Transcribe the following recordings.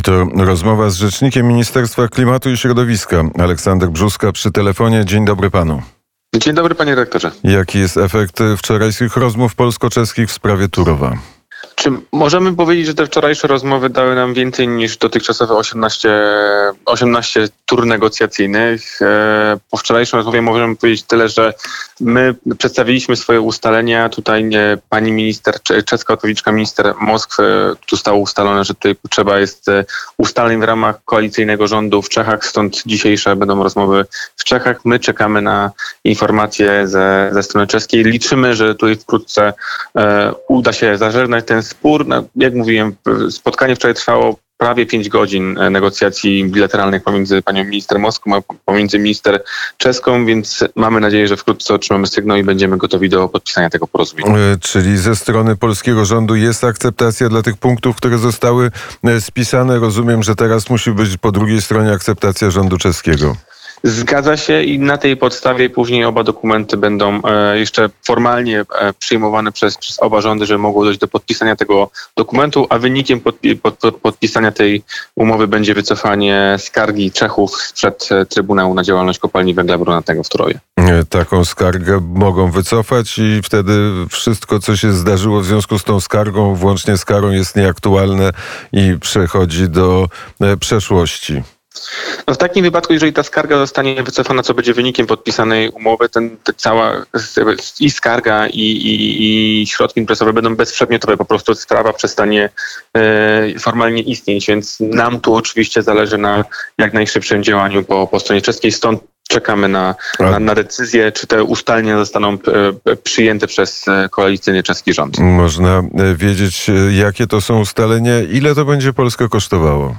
I to rozmowa z rzecznikiem Ministerstwa Klimatu i Środowiska, Aleksander Brzuska przy telefonie. Dzień dobry panu. Dzień dobry panie rektorze. Jaki jest efekt wczorajszych rozmów polsko-czeskich w sprawie Turowa? Czy możemy powiedzieć, że te wczorajsze rozmowy dały nam więcej niż dotychczasowe 18, 18 tur negocjacyjnych? E, po wczorajszej rozmowie możemy powiedzieć tyle, że my przedstawiliśmy swoje ustalenia. Tutaj pani minister, czeska odpowiedniczka minister Moskwy, tu stało ustalone, że tutaj potrzeba jest e, ustaleń w ramach koalicyjnego rządu w Czechach, stąd dzisiejsze będą rozmowy w Czechach. My czekamy na informacje ze, ze strony czeskiej. Liczymy, że tutaj wkrótce e, uda się zażegnać ten spór, jak mówiłem, spotkanie wczoraj trwało prawie pięć godzin e, negocjacji bilateralnych pomiędzy panią minister Moską a pomiędzy minister czeską, więc mamy nadzieję, że wkrótce otrzymamy sygnał i będziemy gotowi do podpisania tego porozumienia. E, czyli ze strony polskiego rządu jest akceptacja dla tych punktów, które zostały e, spisane. Rozumiem, że teraz musi być po drugiej stronie akceptacja rządu czeskiego. Zgadza się i na tej podstawie później oba dokumenty będą e, jeszcze formalnie e, przyjmowane przez, przez oba rządy, że mogło dojść do podpisania tego dokumentu, a wynikiem pod, pod, podpisania tej umowy będzie wycofanie skargi Czechów przed e, Trybunału na działalność kopalni węgla brunatnego w Troje. Taką skargę mogą wycofać i wtedy wszystko, co się zdarzyło w związku z tą skargą, włącznie z karą, jest nieaktualne i przechodzi do przeszłości. No w takim wypadku, jeżeli ta skarga zostanie wycofana, co będzie wynikiem podpisanej umowy, ten, cała i skarga i, i, i środki impresowe będą bezprzedmiotowe. Po prostu sprawa przestanie e, formalnie istnieć, więc nam tu oczywiście zależy na jak najszybszym działaniu po, po stronie czeskiej. Stąd czekamy na, na, na, decyzję, czy te ustalenia zostaną e, przyjęte przez e, koalicyjny czeski rząd. Można e, wiedzieć, jakie to są ustalenia, ile to będzie Polskę kosztowało?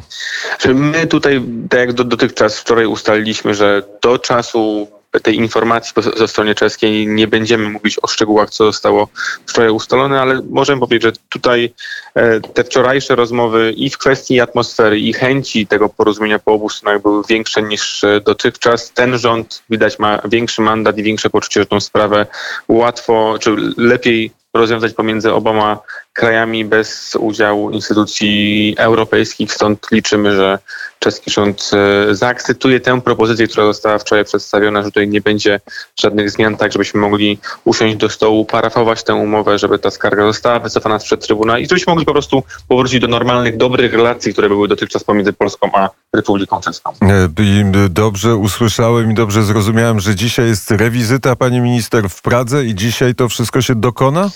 My tutaj, tak jak dotychczas wczoraj ustaliliśmy, że do czasu tej informacji ze stronie czeskiej nie będziemy mówić o szczegółach, co zostało wczoraj ustalone, ale możemy powiedzieć, że tutaj e, te wczorajsze rozmowy i w kwestii atmosfery i chęci tego porozumienia po obu stronach były większe niż e, dotychczas. Ten rząd widać ma większy mandat i większe poczucie, że tą sprawę łatwo czy lepiej rozwiązać pomiędzy oboma krajami bez udziału instytucji europejskich. Stąd liczymy, że czeski rząd e, zaakceptuje tę propozycję, która została wczoraj przedstawiona, że tutaj nie będzie żadnych zmian, tak żebyśmy mogli usiąść do stołu, parafować tę umowę, żeby ta skarga została wycofana sprzed Trybunału i żebyśmy mogli po prostu powrócić do normalnych, dobrych relacji, które były dotychczas pomiędzy Polską a Republiką Czeską. E, dobrze usłyszałem i dobrze zrozumiałem, że dzisiaj jest rewizyta pani minister w Pradze i dzisiaj to wszystko się dokona?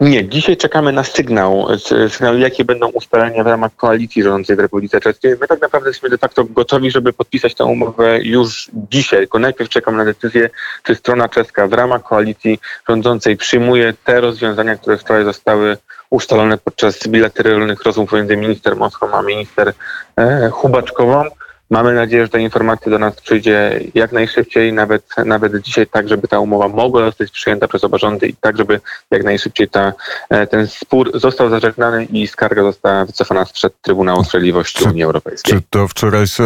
Nie, dzisiaj czekamy na sygnał, sygnał, jakie będą ustalenia w ramach koalicji rządzącej w Republice Czeskiej. My tak naprawdę jesteśmy de facto gotowi, żeby podpisać tę umowę już dzisiaj, tylko najpierw czekam na decyzję, czy strona czeska w ramach koalicji rządzącej przyjmuje te rozwiązania, które wczoraj zostały ustalone podczas bilateralnych rozmów między minister Moską a minister e, Hubaczkową. Mamy nadzieję, że ta informacja do nas przyjdzie jak najszybciej, nawet, nawet dzisiaj, tak żeby ta umowa mogła zostać przyjęta przez oba rządy i tak, żeby jak najszybciej ta, e, ten spór został zażegnany i skarga została wycofana przed Trybunału Sprawiedliwości Unii Europejskiej. Czy to wczorajsze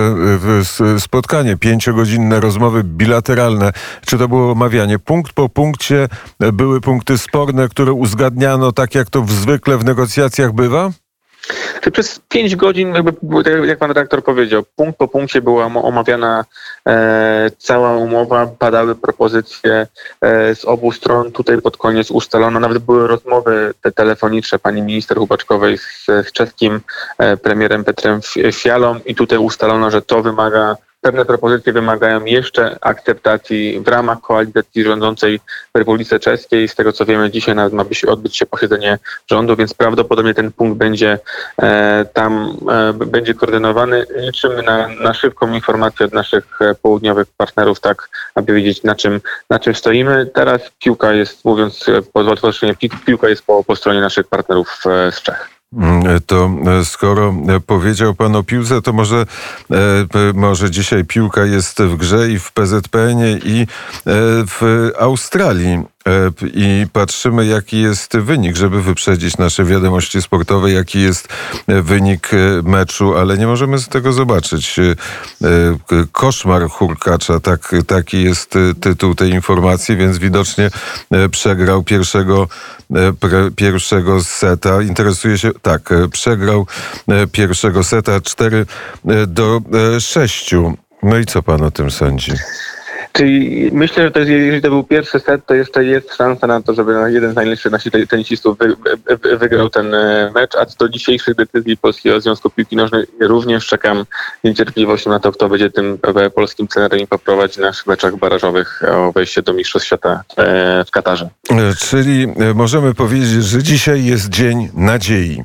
e, spotkanie, pięciogodzinne rozmowy bilateralne, czy to było omawianie punkt po punkcie, e, były punkty sporne, które uzgadniano tak, jak to zwykle w negocjacjach bywa? Przez pięć godzin, jakby, jak pan redaktor powiedział, punkt po punkcie była omawiana e, cała umowa, padały propozycje e, z obu stron. Tutaj pod koniec ustalono, nawet były rozmowy te telefoniczne pani minister Hubaczkowej z, z czeskim e, premierem Petrem Fialą i tutaj ustalono, że to wymaga Pewne propozycje wymagają jeszcze akceptacji w ramach koalicji rządzącej w Republice Czeskiej. Z tego co wiemy, dzisiaj nawet ma się odbyć się posiedzenie rządu, więc prawdopodobnie ten punkt będzie e, tam e, będzie koordynowany. Liczymy na, na szybką informację od naszych e, południowych partnerów, tak aby wiedzieć na czym, na czym stoimy. Teraz piłka jest, mówiąc po łatwości, piłka jest po, po stronie naszych partnerów z Czech. Mm, to e, skoro e, powiedział pan o piłce, to może, e, może dzisiaj piłka jest w grze i w PZPN i w Australii. E, i patrzymy, jaki jest wynik, żeby wyprzedzić nasze wiadomości sportowe, jaki jest e, wynik e, meczu, ale nie możemy z tego zobaczyć. Koszmar Hurkacza, tak, taki jest tytuł tej informacji, więc widocznie przegrał pierwszego, pierwszego seta. Interesuje się, tak, przegrał pierwszego seta 4 e, do 6. No i co pan o tym sądzi? Czyli myślę, że to jest, jeżeli to był pierwszy set, to jeszcze jest szansa na to, żeby jeden z najlepszych naszych te- tenisistów wy, wy, wygrał ten e, mecz, a do dzisiejszych decyzji Polskiego Związku Piłki Nożnej również czekam z niecierpliwością na to, kto będzie tym e, polskim trenerem i poprowadzi w meczach barażowych o wejście do Mistrzostw Świata e, w Katarze. Czyli możemy powiedzieć, że dzisiaj jest dzień nadziei.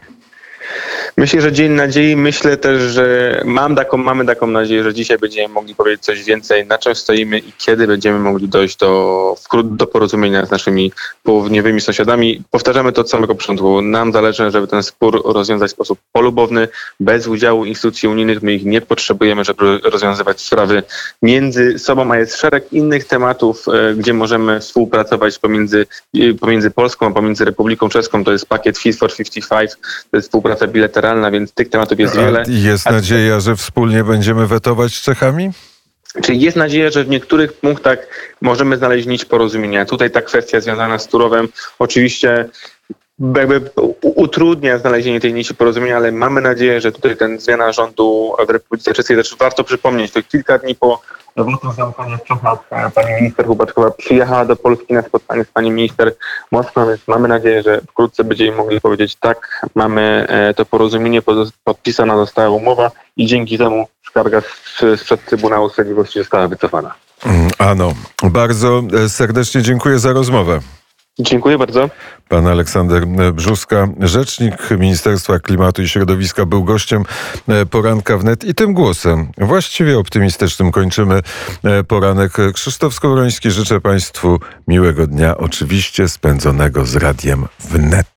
Myślę, że dzień nadziei. Myślę też, że mam taką, mamy taką nadzieję, że dzisiaj będziemy mogli powiedzieć coś więcej, na czym stoimy i kiedy będziemy mogli dojść do, do porozumienia z naszymi południowymi sąsiadami. Powtarzamy to od samego początku. Nam zależy, żeby ten spór rozwiązać w sposób polubowny, bez udziału instytucji unijnych. My ich nie potrzebujemy, żeby rozwiązywać sprawy między sobą, a jest szereg innych tematów, e, gdzie możemy współpracować pomiędzy, e, pomiędzy Polską a pomiędzy Republiką Czeską. To jest pakiet Fit for 55, to jest współpraca bilateralna, więc tych tematów jest wiele. A jest nadzieja, że wspólnie będziemy wetować z Czechami? Czyli jest nadzieja, że w niektórych punktach możemy znaleźć nić porozumienia. Tutaj ta kwestia związana z Turowem oczywiście jakby utrudnia znalezienie tej nici porozumienia, ale mamy nadzieję, że tutaj ten zmiana rządu w Republice Czeskiej, też warto przypomnieć, to kilka dni po wotum zamknięcia w Czechach e, pani minister Hubaczkowa przyjechała do Polski na spotkanie z pani minister Moskwa, więc mamy nadzieję, że wkrótce będziemy mogli powiedzieć tak, mamy e, to porozumienie, podpisana została umowa i dzięki temu skarga sprzed Trybunału Sprawiedliwości została wycofana. Mm, Ano, bardzo e, serdecznie dziękuję za rozmowę. Dziękuję bardzo. Pan Aleksander Brzuska, rzecznik Ministerstwa Klimatu i Środowiska, był gościem e, poranka wnet i tym głosem właściwie optymistycznym kończymy e, poranek. Krzysztof Skowroński, życzę Państwu miłego dnia, oczywiście spędzonego z radiem wnet.